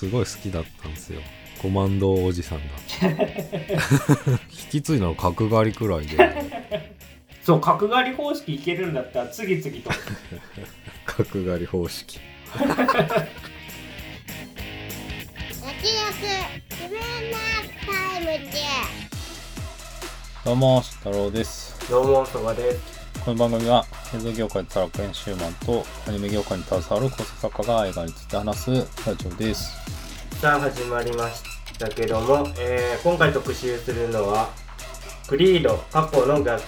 すごい好きだったんですよ。コマンドおじさんが引き継いだの角刈りくらいで。そう角刈り方式いけるんだったら次々と。角刈り方式。どうも、慎太郎です。どうもそばですこの番組は映像業界で働く編集マンとアニメ業界に携わる構成作家が映画について話すラジオです。さあ始まりましたけども、えー今回特集するのはクリード過去の学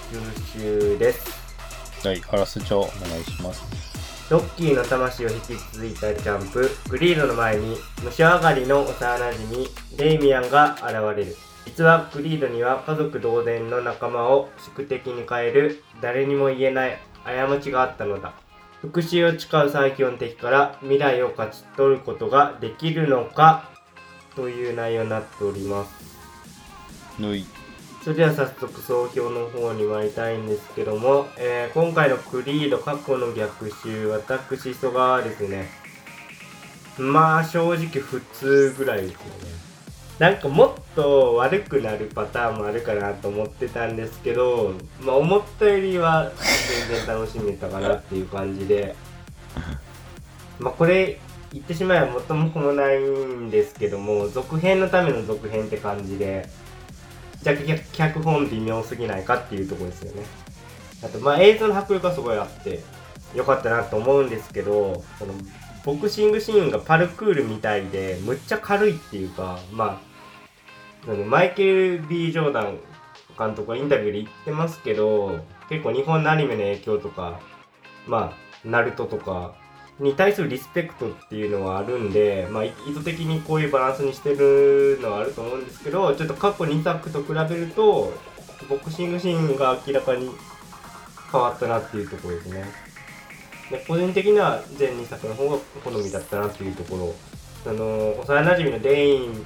習ですはい、あらすじをお願いします。ロッキーの魂を引き継いだジャンプクリードの前に虫上がりの幼馴染レイミアンが現れる実はクリードには家族同然の仲間を宿敵に変える誰にも言えない過ちがあったのだ。復讐を誓う最強の敵から未来を勝ち取ることができるのかという内容になっております。ぬい。それでは早速総評の方に参りたいんですけども、えー今回のクリード過去の逆襲私曽我はですねまあ正直普通ぐらいですよねなんかもっと悪くなるパターンもあるかなと思ってたんですけどまあ思ったよりは全然楽しめたかなっていう感じで。まあこれ言ってしまえば元も子もないんですけども続編のための続編って感じで。じゃあ脚本微妙すぎないかっていうとこですよね。あとまあ映像の迫力がすごいあってよかったなと思うんですけどそのボクシングシーンがパルクールみたいでむっちゃ軽いっていうかまあマイケル・ B・ ジョーダン監督はインタビューで言ってますけど結構日本のアニメの影響とかまあナルトとかに対するリスペクトっていうのはあるんで、まあ、意図的にこういうバランスにしてるのはあると思うんですけどちょっと過去2作と比べるとボクシングシーンが明らかに変わったなっていうところですね。個人的には全2作の方が好みだったなっていうところあの幼馴染のデイン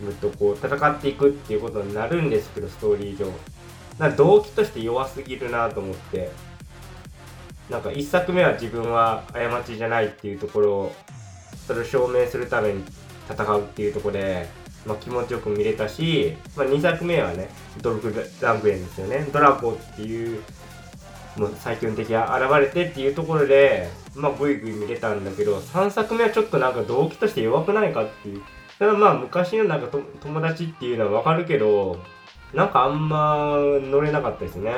ムとこう戦っていくっていうことになるんですけどストーリー上。なんか動機として弱すぎるなと思って。なんか1作目は自分は過ちじゃないっていうところをそれを証明するために戦うっていうところで、まあ、気持ちよく見れたし、まあ、2作目はねドルク・ラングレンですよね。ドラコっていうもう最強の敵が現れてっていうところでまあグイグイ見れたんだけど3作目はちょっとなんか動機として弱くないかっていうただまあ昔のなんか友達っていうのはわかるけどなんかあんま乗れなかったですね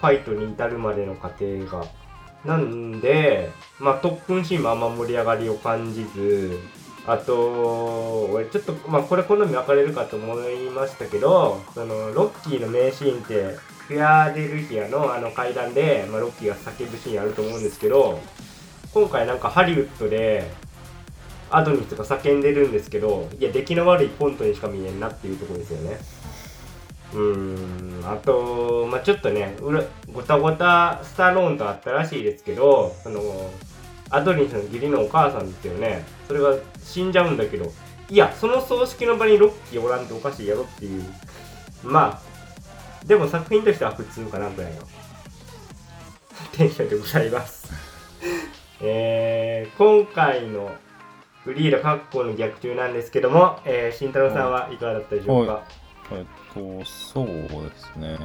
ファイトに至るまでの過程が。なんで、まあ、特訓シーンもあんま盛り上がりを感じず、あと、俺ちょっと、まあ、これ好み分かれるかと思いましたけど、その、ロッキーの名シーンって、フィアデルフィアのあの階段で、まあ、ロッキーが叫ぶシーンあると思うんですけど、今回なんかハリウッドで、アドニスが叫んでるんですけど、いや、出来の悪いコントにしか見えんなっていうところですよね。うーんあと、まあ、ちょっとねうらごたごたスタローンとあったらしいですけどそのアドニスの義理のお母さんですよねそれが死んじゃうんだけどいやその葬式の場にロッキーおらんっておかしいやろっていうまあでも作品としては普通かなぐらいのテンションでございます えー、今回のフリード括弧の逆中なんですけども、えー、慎太郎さんはいかがだったでしょうか、えっと、そうですね。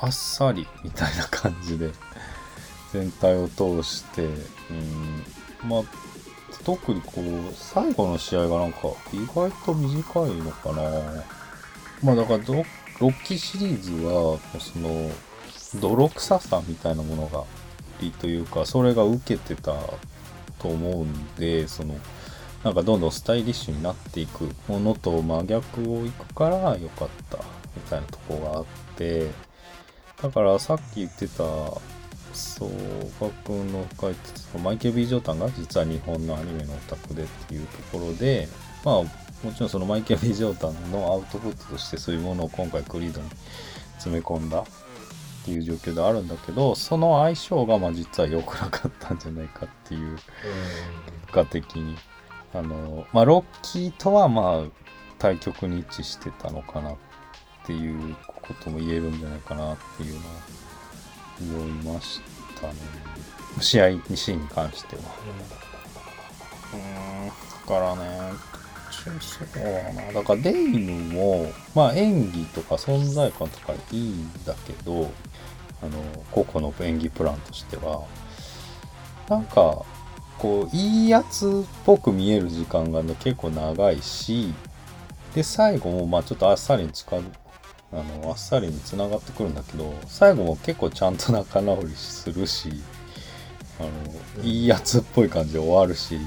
あっさりみたいな感じで、全体を通して、うん、まあ、特にこう、最後の試合がなんか意外と短いのかな。まあだからド、ロッキーシリーズは、その、泥臭さみたいなものが、というか、それが受けてたと思うんで、その、なんかどんどんスタイリッシュになっていくものと真逆をいくから良かったみたいなとこがあって、だからさっき言ってた、そう、岡君の書いたマイケル・ビー・ジョータンが実は日本のアニメのオタクでっていうところで、まあもちろんそのマイケル・ジョータンのアウトプットとしてそういうものを今回クリードに詰め込んだっていう状況であるんだけど、その相性がまあ実は良くなかったんじゃないかっていう結果的に。あの、まあ、ロッキーとはまあ、対極に一致してたのかなっていうことも言えるんじゃないかなっていうのは思いましたね。試合にシーンに関しては。うーんからねそうだなだ。からデイムもまあ演技とか存在感とかいいんだけどあの個々の演技プランとしてはなんかこういいやつっぽく見える時間がね結構長いしで最後もまあちょっとあっさりに使うあのあっさりにつながってくるんだけど最後も結構ちゃんと仲直りするしあのいいやつっぽい感じで終わるし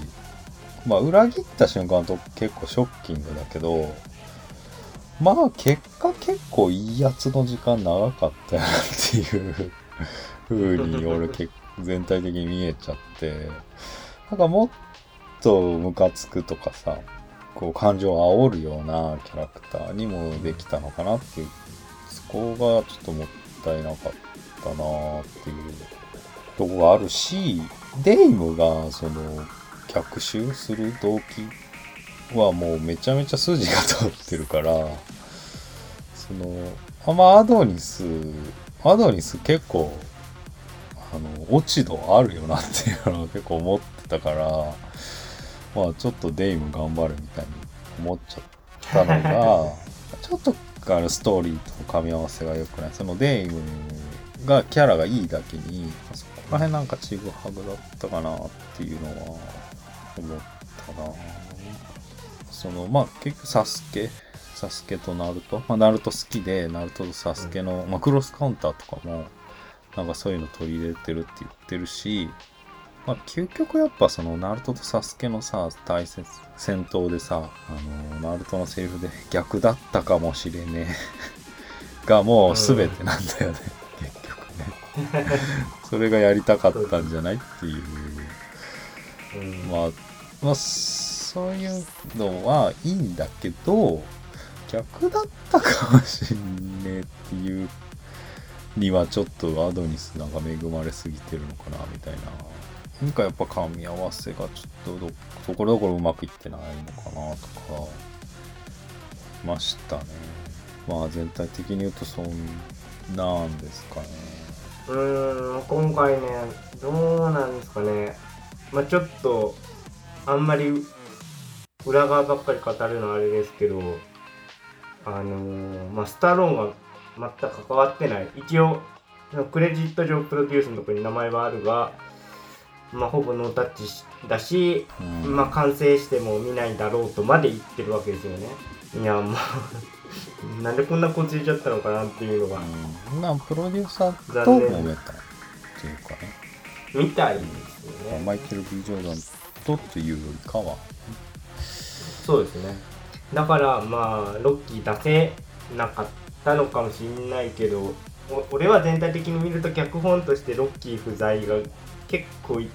まあ裏切った瞬間と結構ショッキングだけどまあ結果結構いいやつの時間長かったよなっていう風に俺結全体的に見えちゃってなんかもっとムカつくとかさこう感情を煽るようなキャラクターにもできたのかなっていうそこがちょっともったいなかったなっていうとこがあるしデイムがその逆襲する動機はもうめちゃめちゃ筋が通ってるからそのあんまアドニスアドニス結構あの落ち度あるよなっていうのは結構思ってたからまあちょっとデイム頑張るみたいに思っちゃったのが ちょっとあのストーリーとの噛み合わせが良くない。そのデイムがキャラがいいだけにそこら辺なんかちぐはぐだったかなっていうのは思ったな。そのまあ結局サスケサスケとナルト、まあ、ナルト好きでナルトとサスケの、まあ、クロスカウンターとかもなんかそういうの取り入れてるって言ってるし、まあ、究極やっぱそのナルトとサスケのさ対戦戦闘でさあのナルトのセリフで逆だったかもしれねえ。がもう全てなんだよね、結局ね。それがやりたかったんじゃないっていう。うん。まあ、まあ、そういうのはいいんだけど、逆だったかもしんねえっていうにはちょっとアドニスなんか恵まれすぎてるのかなみたいな。なんかやっぱ噛み合わせがちょっとどところどころうまくいってないのかなとか、ましたね。まあ全体的に言うとそんなんですかね。うーん今回ねどうなんですかねまあちょっとあんまり裏側ばっかり語るのはあれですけどあのーまあスタローンが全く関わってない。一応クレジット上プロデュースのところに名前はあるがまあほぼノータッチしだしうん。まあ完成しても見ないだろうとまで言ってるわけですよね。いやまあ なんでこんなこついちゃったのかなっていうのが。うん、まあプロデューサーと揉めたっていうかね。みたいですよね。マイケル・ B・ ジョーダンとっていうよりかは、そうですね。だからまあロッキー出せなかったのかもしんないけどお俺は全体的に見ると脚本としてロッキー不在が結構い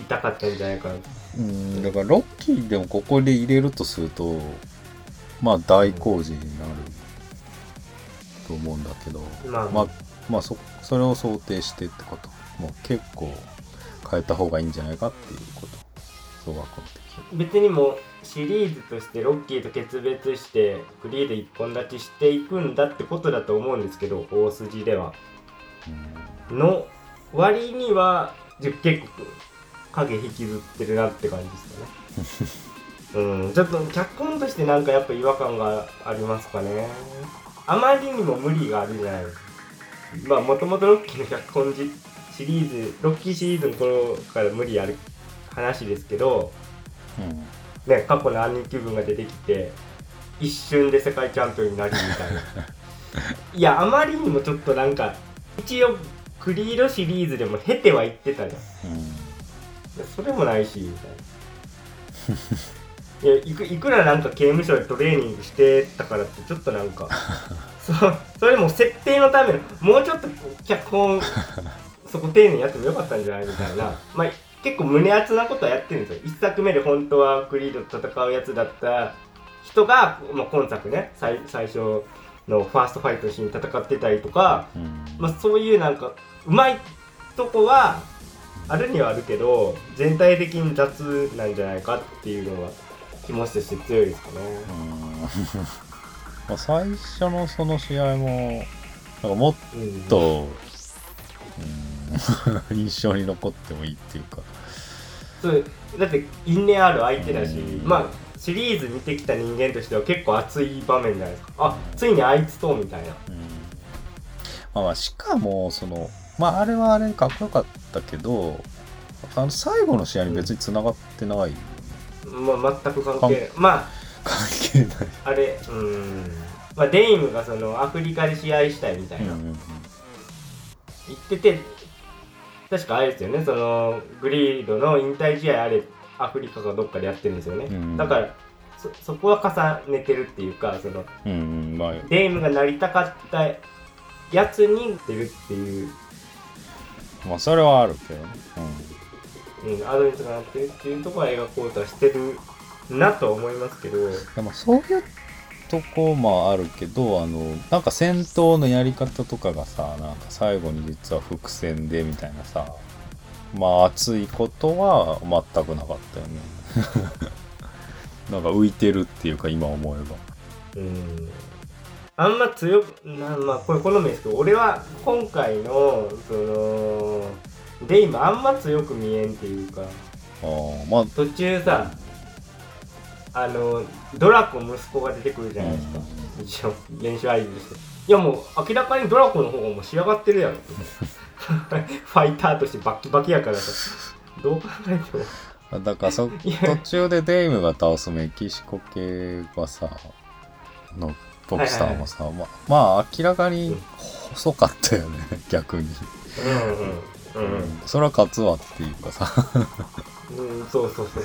痛かったんじゃないかな。うん、だからロッキーでもここで入れるとすると、まあ大工事になる。と思うんだけど、まあ、まあ、まあそ、それを想定してってこと。もう結構変えた方がいいんじゃないかっていうこと。小学校的別にもうシリーズとしてロッキーと決別してフリーで一本立ちしていくんだってことだと思うんですけど大筋では。に。の割には結構影引きずってるなって感じですかね。うん。ちょっと脚本としてなんかやっぱ違和感がありますかね。あまりにも無理があるじゃないですか。まあもともとロッキーの脚本じシリーズロッキーシリーズの頃から無理ある話ですけどうん。ね過去の兄貴分が出てきて一瞬で世界チャンピオンになるみたいな。いやあまりにもちょっとなんか一応クリードシリーズでも経てはいってたじゃん。うん。それもないしみたいな。いやいくいくらなんか刑務所でトレーニングしてたからってちょっとなんか そそれも設定のためのもうちょっと脚本そこ丁寧にやってもよかったんじゃない？みたいな。まあ結構胸熱なことはやってるんですよ。一作目で本当はクリードと戦うやつだった。人が、まあ、今作ね最最初のファーストファイトのシーン戦ってたりとかうん。まあ、そういうなんかうまいとこはあるにはあるけど全体的に雑なんじゃないかっていうのが気持ちとして強いですかね。うん。まあ最初のその試合も、なんかもっうん、と、うん、印象に残ってもいいっていうか、そうだって因縁ある相手だし、うん。まあシリーズ見てきた人間としては結構熱い場面じゃないですか。あついにあいつとみたいな。うん。まあまあしかもそのまああれはあれでかっこよかったけどあの最後の試合に別に繋がってない。まあ、全く関係。ないま関係ない。ああれうん。まあデイムがそのアフリカで試合したいみたいな、うんうんうん。言ってて確かあれですよね。そのグリードの引退試合あれアフリカかどっかでやってるんですよね、うん。だからそそこは重ねてるっていうかそのうんうんまあデイムがなりたかったやつに出るっていう、まあそれはあるけどね。うん、アドニスがなってるっていうところは描こうとはしてるなとは思いますけど。うんでもそういうとこもあるけどあのなんか戦闘のやり方とかがさなんか最後に実は伏線でみたいなさまあ熱いことは全くなかったよね。なんか浮いてるっていうか今思えば。うん。あんま強くなまあこれ好みですけど俺は今回のそのデイムあんま強く見えんっていうかあーまあ途中さあのドラコ息子が出てくるじゃないですか、一応練習相手として。いやもう明らかにドラコの方がもう仕上がってるやろ。ファイターとしてバッキバキやからさ。どう考えても。だからそ途中でデイムが倒すメキシコ系はさのボクサーもさ、ままあ明らかに細かったよね 逆に、うんうんうん。それは勝つわっていうかさ。うん、うん、そうそうそう。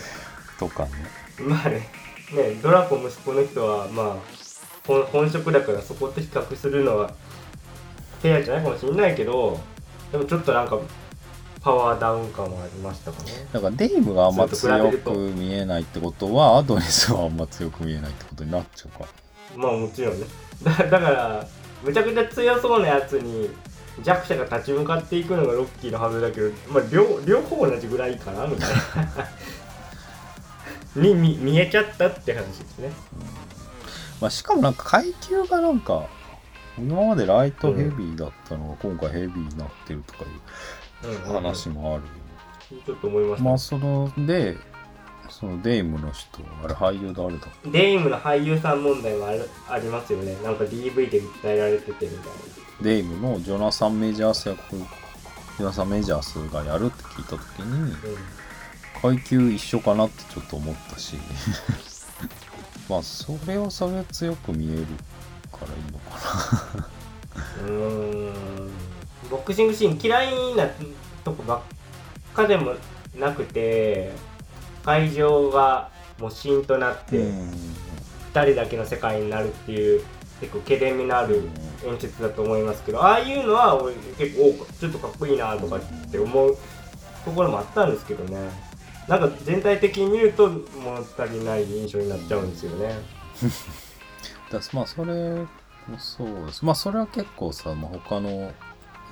とかねまあね。ねドラコ息子の人はまあ本本職だからそこと比較するのはフェアじゃないかもしれないけどでもちょっとなんかパワーダウン感はありましたかね。だからデイムがあんま強く見えないってことはアドニスはあんま強く見えないってことになっちゃうか。まあもちろんね。だだからむちゃくちゃ強そうなやつに弱者が立ち向かっていくのがロッキーのはずだけど、まあ、両両方同じぐらいかなみたいなに見 見えちゃったって話ですね。まあ、しかもなんか階級がなんか今までライトヘビーだったのが今回ヘビーになってるとかいう話もある。よ、ちょっと思いました、まあそのでそのデイムの人あれ俳優誰だデイムの俳優さん問題もあるありますよね。なんか DV で訴えられててみたいデイムのジョナサン・メジャース役ジョナサン・メジャースがやるって聞いた時にな、うん階級一緒かなってちょっと思ったし。まあそれはそれは強く見えるからいいのかな。うーん。ボクシングシーン嫌いなとこばっかでもなくて会場がもうシーンとなってうん。2人だけの世界になるっていう結構けれみのある演出だと思いますけどああいうのは俺結構おちょっとかっこいいなとかって思うところもあったんですけどねなんか全体的に見ると物足りない印象になっちゃうんですよね。だまあそれもそうです。まあそれは結構さ、まあ、他の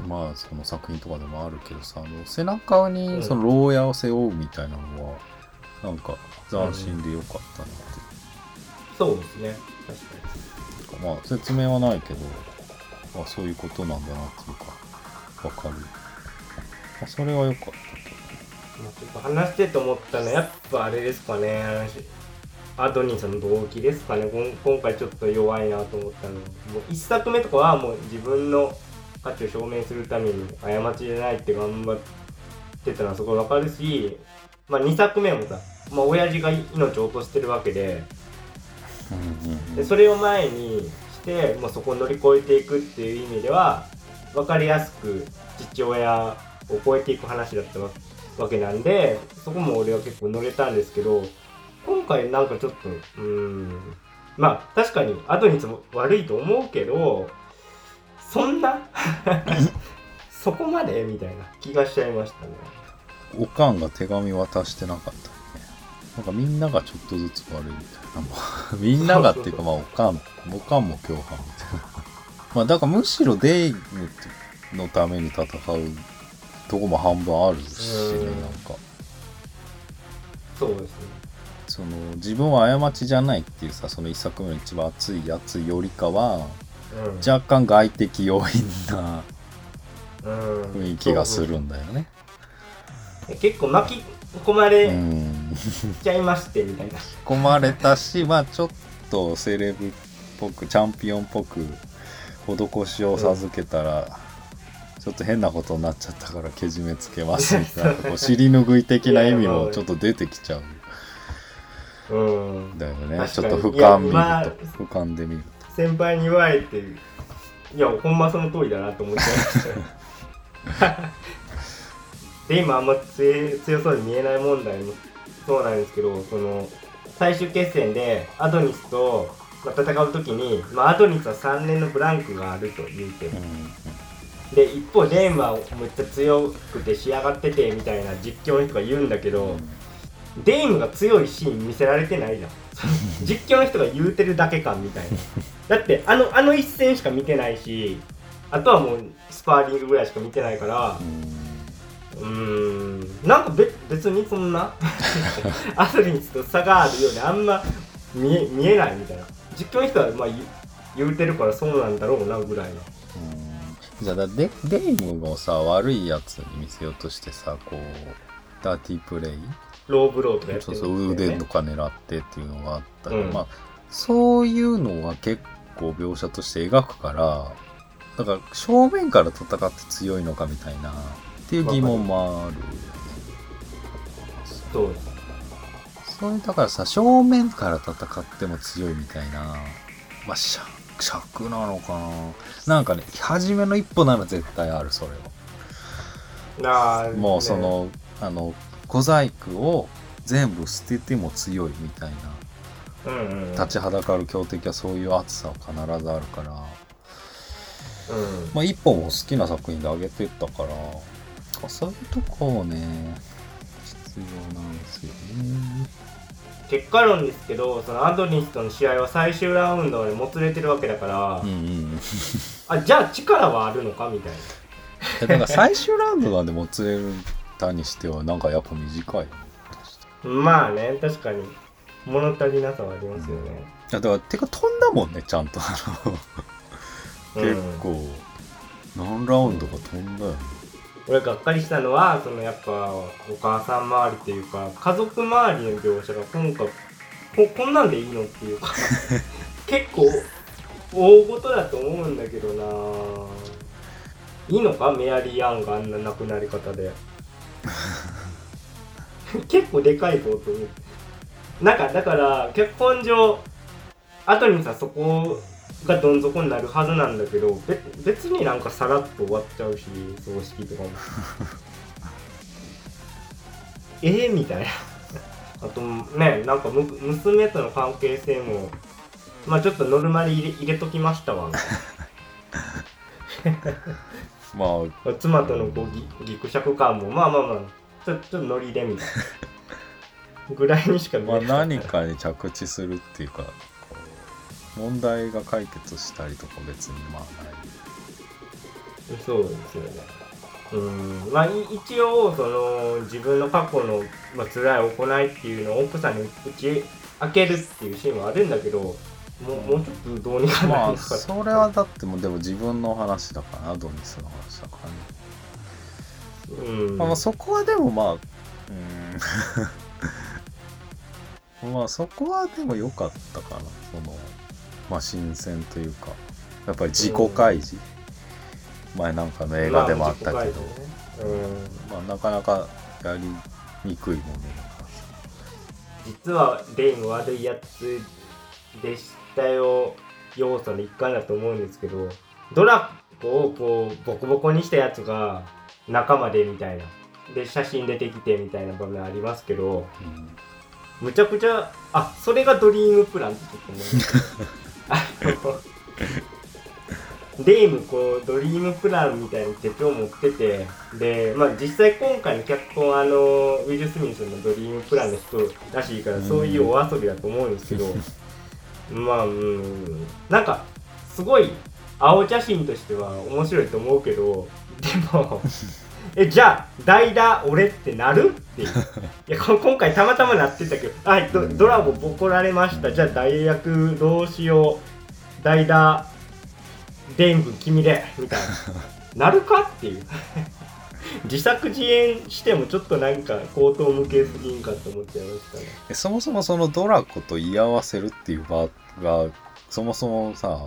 まあその作品とかでもあるけどさあの背中うん。にその牢屋を背負うみたいなのはなんか斬新でよかったなって、そうですね。確かに。まあ説明はないけど、まあ、そういうことなんだなっていうかわかる、まあ、それは良かったちょっと話してて思ったのはやっぱあれですかね。話アドニーさんの動機ですかね。今回ちょっと弱いなと思ったの。もう1作目とかはもう自分の価値を証明するために過ちじゃないって頑張ってたのはすごいわかるし、まあ、2作目もさ、まあ親父が命を落としてるわけで。でそれを前にしてもうそこを乗り越えていくっていう意味では分かりやすく父親を超えていく話だったわわけなんでそこも俺は結構乗れたんですけど今回なんかちょっとうーんまあ確かにアドニスも悪いと思うけどそんな そこまでみたいな気がしちゃいましたね。おかんが手紙渡してなかった。ねなんかみんながちょっとずつ悪いみたいな。みんながっていうか まあおかんおかんも共犯みたいな。まあだからむしろデイムのために戦うとこも半分あるしねうん。なんか。そうですね。その自分は過ちじゃないっていうさその一作目の一番熱いやつよりかはうん、若干外的要因なうん。雰囲気がするんだよね。結構巻きう込まれん。ちゃいましてみたいな。込まれたしまあちょっとセレブっぽくチャンピオンっぽく施しを授けたら、ちょっと変なことになっちゃったからけじめつけますみたいなこう尻拭い的な意味もちょっと出てきちゃううんだよね。ちょっと俯瞰見ると、まあ俯瞰で見る先輩に。言われていやほんまその通りだなと思っちゃいましたよで今あんま強強そうに見えない問題もそうなんですけどその最終決戦でアドニスとまあ戦う時に、まあ、アドニスは3年のブランクがあると言うてと、で一方レームはめっちゃ強くて仕上がっててみたいな実況の人が言うんだけど、デイムが強いシーン見せられてないじゃん。実況の人が言うてるだけかみたいな。だってあのあの一戦しか見てないしあとはもうスパーリングぐらいしか見てないからうん。うーんなんかべ別にそんな アスリートと差があるようにあんま見え見えないみたいな。実況の人はまあ言言うてるからそうなんだろうなぐらいのじゃあだデデイムをさ悪いやつに見せようとしてさこうダーティープレイ？ローブローとかやってるそうそう腕とか狙ってっていうのがあったけど、うん。まあそういうのは結構描写として描くからだから正面から戦って強いのかみたいなっていう疑問もある。よねそうそれだからさ正面から戦っても強いみたいな。まあ尺尺なのかな？なんかね初めの一歩なら絶対あるそれは。あーもうそねの、あの小細工を全部捨てても強いみたいな。うんうんうん。立ちはだかる強敵はそういう熱さは必ずあるから、うん。まあ、一本も好きな作品で上げてったからそういうとこをね必要なんですよね結果論ですけどそのアドニスとの試合は最終ラウンドまでもつれてるわけだから、うんうんあじゃあ力はあるのかみたいな。えだから最終ラウンドまでもつれたにしてはなんかやっぱ短い。まあね確かに。物足りなさはありますよね、いやだからてか飛んだもんねちゃんと。あのうん。結構、何ラウンドか飛んだよね俺がっかりしたのはそのやっぱお母さん周りっていうか家族周りの描写が今回ここんなんでいいのっていうか 結構大事だと思うんだけどな。いいのか？メアリー・アンがあんな亡くなり方で。結構でかいぞと思ってなんかだから結婚上後にさそこがどん底になるはずなんだけどべ別になんかさらっと終わっちゃうし葬式とかも。えー、みたいな。あとねなんかむ娘との関係性もまあちょっとノルマに入れ入れときましたわ。まあな妻とのこうぎぎくしゃく感もまあまあまあちょちょっとノリでみたいな。ぐらいにしか見えまあ、なかった。何かに着地するっていうか問題が解決したりとか別にまあない。そうですよね。うん。まあ、い一応その自分の過去の、まあ辛い行いっていうのを奥さんに打ち明けるっていうシーンはあるんだけどもうもうちょっとどうにかなまあそれはだってもうでも自分の話だからアドニスの話だからね、うん、まあ、そこはでもまあうーん。まあそこはでも良かったかなそのまあ新鮮というかやっぱり自己開示、前なんかの映画でもあったけど、ね。うん。まあ、なかなかやりにくいもの実はレイン悪いやつでしたよ要素の一環だと思うんですけどドラコをこうボコボコにしたやつが仲間でみたいな。で写真出てきてみたいな場面ありますけどうん。むちゃくちゃあそれがドリームプランってちょっと思いましたレイムこうドリームプランみたいな手帳持っててでまあ実際今回の脚本あのウィル・スミスのドリームプランの人らしいからそういうお遊びだと思うんですけど まあうん。なんかすごい青写真としては面白いと思うけどでも えじゃあ代打俺ってなる？っていう。いやこ今回たまたまなってたけど。はいドドラゴボコられました。じゃあ代役どうしよう。代打伝軍君で。みたいな。なるか？っていう。自作自演してもちょっとなんか口頭向けすぎんかと思っちゃいましたね。えそもそもそのドラコと居合わせるっていう場がそもそもさ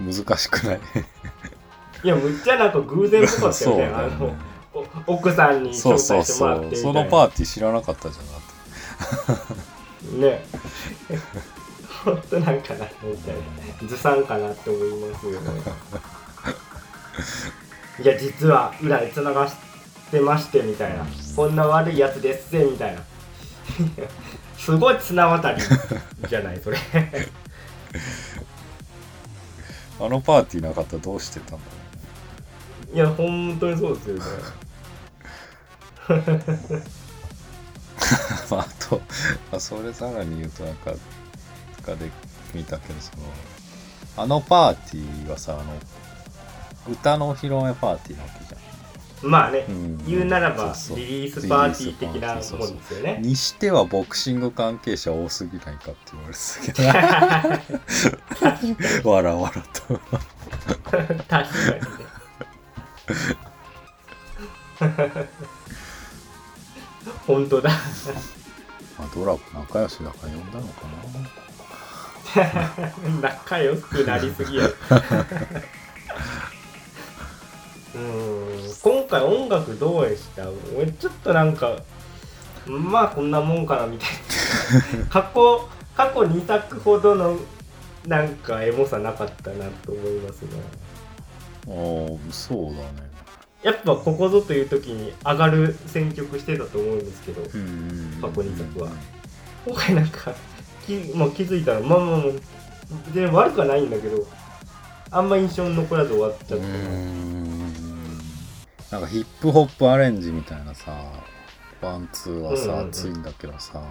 難しくない？いやむっちゃなんか偶然っぽかったよね。ね。のお奥さんにそう紹そうそ介してもらってみたいな。うそのパーティー知らなかったじゃんだって。ね。ほんとなんかなみたいなずさんかなって思いますよ。ねいや実は裏に繋がしてましてみたいな。こんな悪いやつですぜみたいな。すごい綱渡り。じゃないそれ。あのパーティーなかったらどうしてたんだろいや本当にそうですよねう まああと、まあ、それさらに言うとなんかかで見たけどそのあのパーティーはさあの歌のお披露目パーティーなわけじゃん。まあね、うん。言うならばそうそう。リリースパーティー的なもんですよね。にしてはボクシング関係者多すぎないかって言われてたけど。わらわらと。確かにね 本当だ。まあドラゴン仲良しだから呼んだのかな。仲良くなりすぎや。うん。今回音楽どうでした？俺ちょっとなんかまあこんなもんかなみたいな。過去過去2作ほどのなんかエモさなかったなと思いますね。おーそうだねやっぱここぞという時に上がる選曲してたと思うんですけどうん過去2作は。今回なんかき、まあ、気づいたらまあまあまあ全然悪くはないんだけどあんま印象に残らず終わっちゃうった。な、んかヒップホップアレンジみたいなさワンツーはさ、熱いんだけどさ、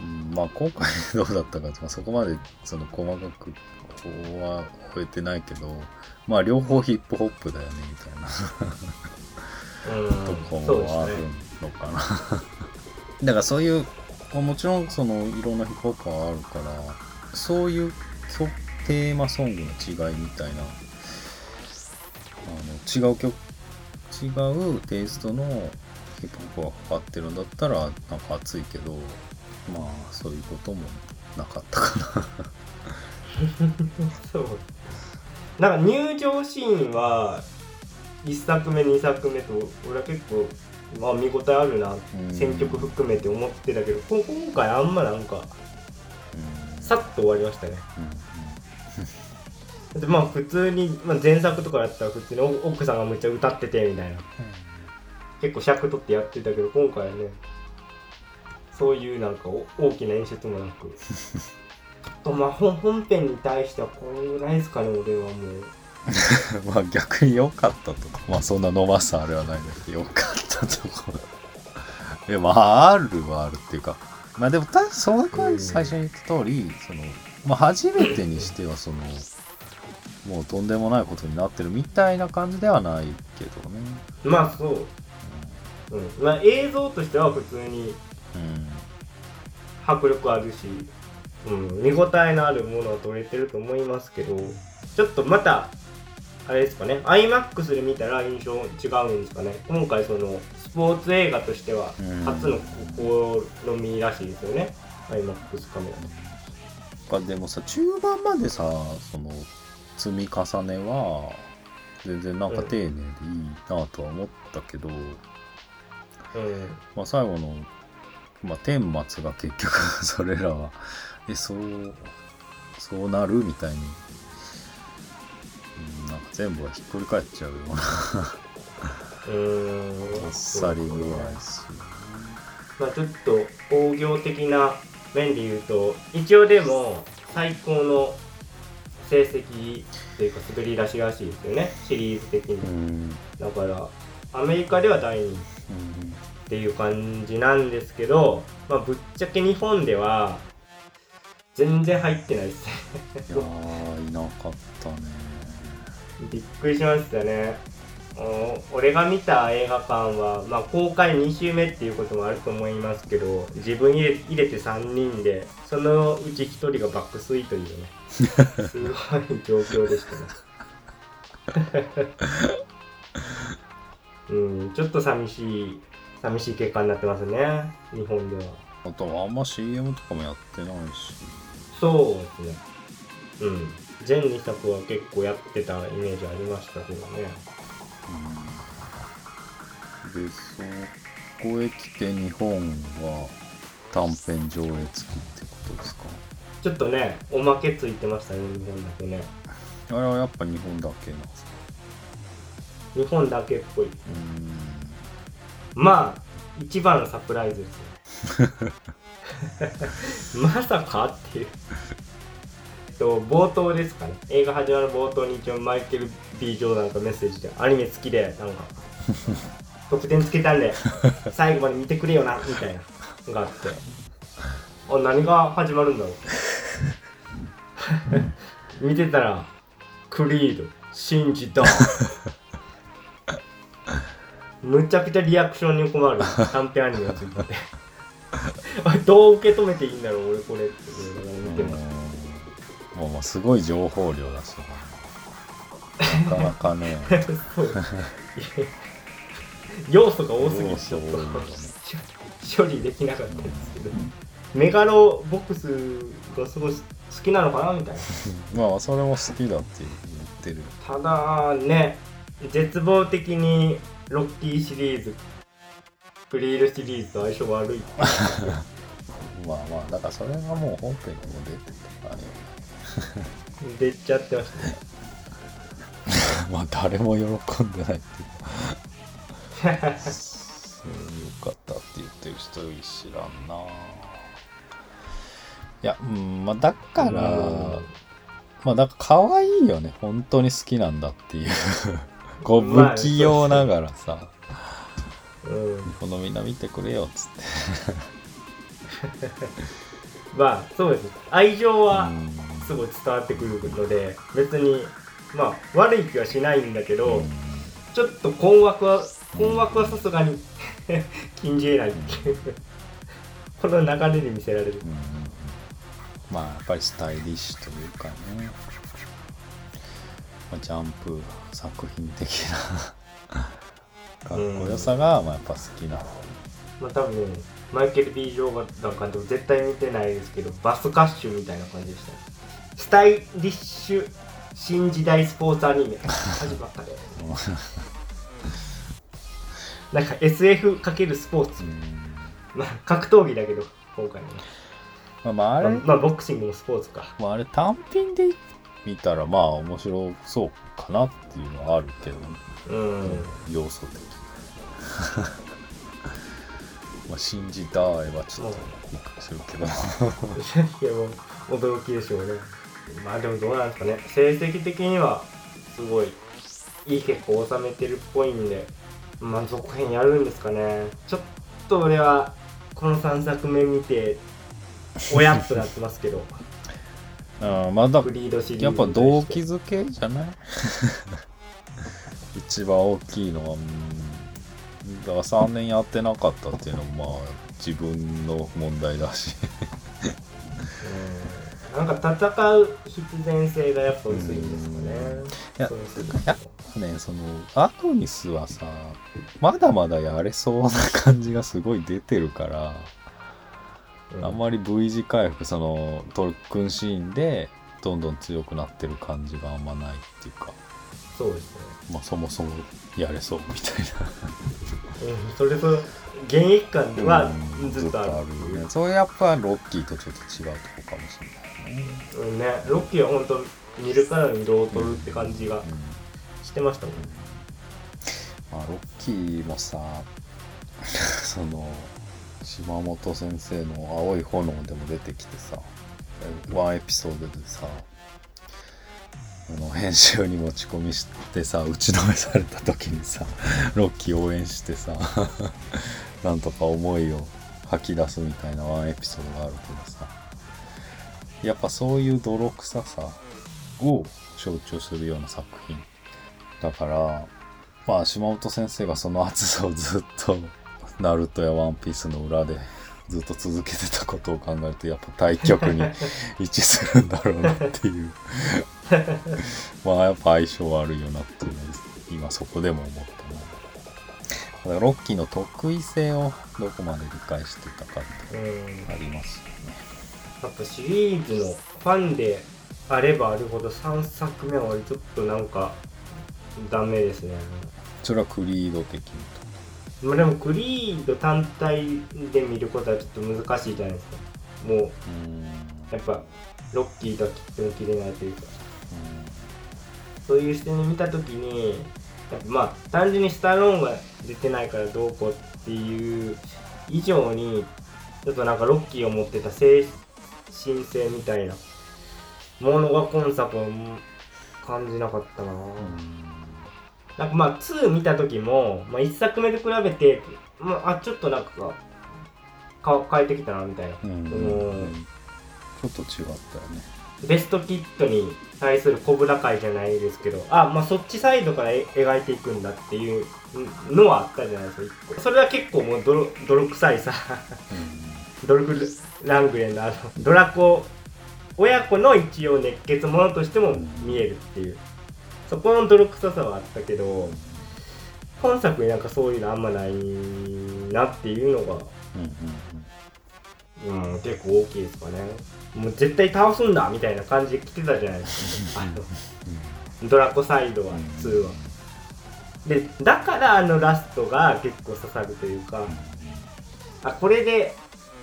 うん。まあ今回どうだったか、まあ、そこまでその細かくこうは終えてないけどまあ両方ヒップホップだよねみたいなとこもあるのかな。だからそういうまあもちろんそのいろんなヒップホップはあるからそういう曲テーマソングの違いみたいなあの違う曲違うテイストのヒップホップがかかってるんだったらなんか熱いけどまあそういうこともなかったかな。そうなんか入場シーンは1作目2作目と俺は結構まあ見応えあるなうん。選曲含めて思ってたけどこ今回あんまなんかうん。さっと終わりましたね。うん。でまあ普通に、まあ、前作とかだったら普通にお奥さんがむっちゃ歌っててみたいな。結構尺取ってやってたけど今回はねそういうなんかお大きな演出もなく とまあ本本編に対してはこんぐらいですかね俺はもう。まあ逆に良かったとこまあそんな伸ばすあれはないんだけど良かったところ。いやまああるはあるっていうか。まあでもたその声最初に言った通りその、まあ、初めてにしてはそのもうとんでもないことになってるみたいな感じではないけどね。まあそう、うん。まあ、映像としては普通にうん。迫力あるし、うん、見応えのあるものは撮れてると思いますけどちょっとまたあれですかね iMAX で見たら印象違うんですかね。今回そのスポーツ映画としてはうん。初の試みらしいですよね。iMAX カメラ。かでもさ中盤までさその積み重ねは全然なんか丁寧でいいなとは思ったけど、うん。まあ、最後の、まあ、顛末が結局 それらは。えそうそうなるみたいに、うん、なんか全部がひっくり返っちゃうような。うーん。あっさり具合ですまあ、ちょっと工業的な面で言うと一応でも最高の成績というか滑り出しらしいですよね。シリーズ的に。だからアメリカでは第2位っていう感じなんですけど、まあ、ぶっちゃけ日本では全然入ってないですね。いやーいなかったね。びっくりしましたね。お俺が見た映画館は、まあ、公開2週目っていうこともあると思いますけど自分入れ入れて3人でそのうち1人が爆睡というね。すごい状況でしたね。うん、ちょっと寂しい、寂しい結果になってますね、日本では。あとはあんま CM とかもやってないしそうですね。うん。全2作は結構やってたイメージありましたけどね。でそこへ来て日本は短編上映付きってことですか？ちょっとね、おまけついてましたね、日本だけね。あれはやっぱ日本だけなんですか？日本だけっぽい。うまあ、一番のサプライズですね。まさかっていう。と冒頭ですかね。映画始まる冒頭に一応マイケル・ B・ ジョーダンがメッセージで、アニメ好きで、なんか、得点つけたんで、最後まで見てくれよな、みたいなのがあって。あ、何が始まるんだろう。見てたら、クリード、信じた。むちゃくちゃリアクションに困る。短編アニメがついて。どう受け止めていいんだろう俺これって見てます。んもうまあすごい情報量だしなかなかね。要素が多すぎて要ちょっとね処理できなかったんですけど。メガロボックスがすごい好きなのかなみたいな。まあそれも好きだって言ってる。ただね絶望的にロッキーシリーズ。クリールシリーズと相性悪い。まあまあだからそれがもう本編にも出てたね。出ちゃってましたね。まあ誰も喜んでないっていう。かうんよかったって言ってる人知らんな。いやうんまあだから、うん。まあだから可愛いよね。本当に好きなんだっていうこうまあ不器用ながらさ、うん。このみんな見てくれよっつって。まあそうです。愛情はうん。すごい伝わってくるので別にまあ悪い気はしないんだけど、うん。ちょっと困惑は困惑はさすがに 禁じ得ないっていう。この流れで見せられる。うん。まあやっぱりスタイリッシュというかね、まあ、ジャンプ作品的なかっこよさがまあやっぱ好きな、まあ多分マイケル・ B・ ジョーダン監督絶対見てないですけどバスカッシュみたいな感じでした。ねスタイリッシュ新時代スポーツアニメ。始まったね。なんか SF× スポーツ。うん。まあ格闘技だけど今回のねまあまああれ、まあ、まあボクシングもスポーツか。まあ、あれ単品で見たらまあ面白そうかなっていうのはあるけど、うん。要素的まあ信じたいはちょっとびっくりするけどいやもう驚きでしょうね。まあでもどうなんですかね。成績的にはすごいいい結果を収めてるっぽいんでまあ続編やるんですかね。ちょっと俺はこの3作目見ておやっとなってますけどうんまだやっぱ動機づけじゃない？一番大きいのはうんだから3年やってなかったっていうのもまあ自分の問題だし。うん。なんか戦う必然性がやっぱ薄いんですかね。いやっぱねそのアドニスはさまだまだやれそうな感じがすごい出てるから、うんあんまり V 字回復そのトルクンシーンでどんどん強くなってる感じがあんまないっていうか、そうですね。まあ、そもそもやれそうみたいうんそれと現役感なはうんずっとある。よね。それやっぱロッキーとちょっと違うとこかもしれないね、うんね、ロッキーは本当見るからに色を取るって感じがうん。してましたもん、まあ、ロッキーもさ その島本先生の「青い炎」でも出てきてさワンエピソードでさあの編集に持ち込みしてさ打ちのめされた時にさ ロッキー応援してさ なんとか思いを吐き出すみたいなワンエピソードがあるけどさやっぱそういう泥臭さを象徴するような作品。だからまあ島本先生がその熱さをずっとナルトやワンピースの裏でずっと続けてたことを考えるとやっぱ対極に 位置するんだろうなっていう。まあやっぱ相性悪いよなっていうのを今そこでも思っただからロッキーの得意性をどこまで理解してたかってうんありますよね。やっぱシリーズのファンであればあるほど3作目は俺ちょっとなんかダメですね。それはクリード的にまあでもクリード単体で見ることはちょっと難しいじゃないですか。もうやっぱロッキーとは切っても切れないというか。そういう視点で見た時にまあ単純にスタローンが出てないからどうこうっていう以上にちょっとなんかロッキーを持ってた精神性みたいなものが今作は感じなかったな、なんかまあ2見た時も、まあ、1作目と比べて、まあ、あちょっとなんかか変えてきたなみたいな、うんうんちょっと違ったよね。ベストキットに対するコブラ会じゃないですけどあまあそっちサイドからえ描いていくんだっていうのはあったじゃないですか。それは結構もう泥泥臭いさ。ドルフ・ラングレンのあのドラコ親子の一応熱血者としても見えるっていうそこの泥臭さはあったけど本作になんかそういうのあんまないなっていうのが、うんうん結構大きいですかね。もう絶対倒すんだみたいな感じで来てたじゃないですか。あのドラコサイドは2は。でだからあのラストが結構刺さるというかあこれで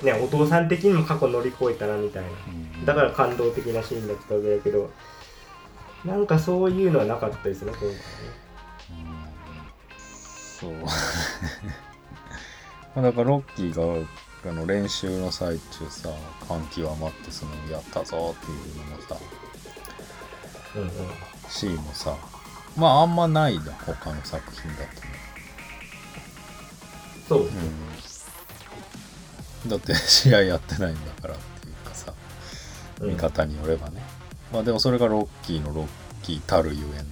ねお父さん的にも過去乗り越えたなみたいな。うん。だから感動的なシーンだったわけだけどなんかそういうのはなかったですね今回ね。そう。まあだからロッキーがあの練習の最中さ感極まってそのやったぞっていうのもさうんうんシーンもさまああんまないだ他の作品だとね。そうですうん。だって試合やってないんだからっていうかさうん。見方によればね、まあでもそれがロッキーのロッキーたるゆえんでね。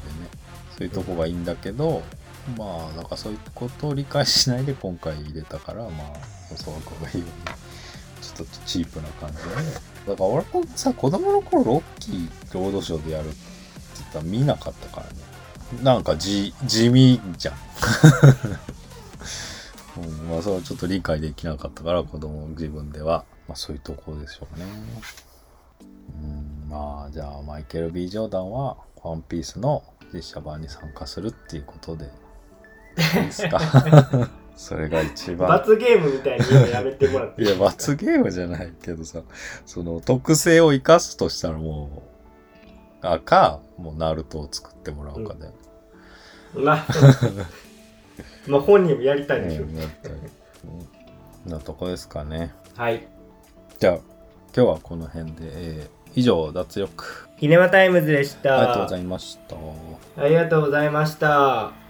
そういうとこがいいんだけど、まあなんかそういうことを理解しないで今回入れたからまあ細川君が言うよう。にちょっとチープな感じでね。だから俺もさ子供の頃ロッキーロードショーでやるって言ったら見なかったからね。なんか地地味じゃん。うん、まあそれはちょっと理解できなかったから子供自分では。まあそういうところでしょうね。うんまあじゃあマイケル・ B・ ジョーダンは「ワンピースの実写版に参加するっていうことでいいですか？それが一番。罰ゲームみたいにやめてもらって。いや罰ゲームじゃないけどさその特性を生かすとしたらもうあかもうナルトを作ってもらおうかで、まあまあ本人もやりたいでしょ、うんやったりうんなとこですかね。はい。じゃあ今日はこの辺で、えー以上脱力。キネマタイムズでした。ありがとうございました。ありがとうございました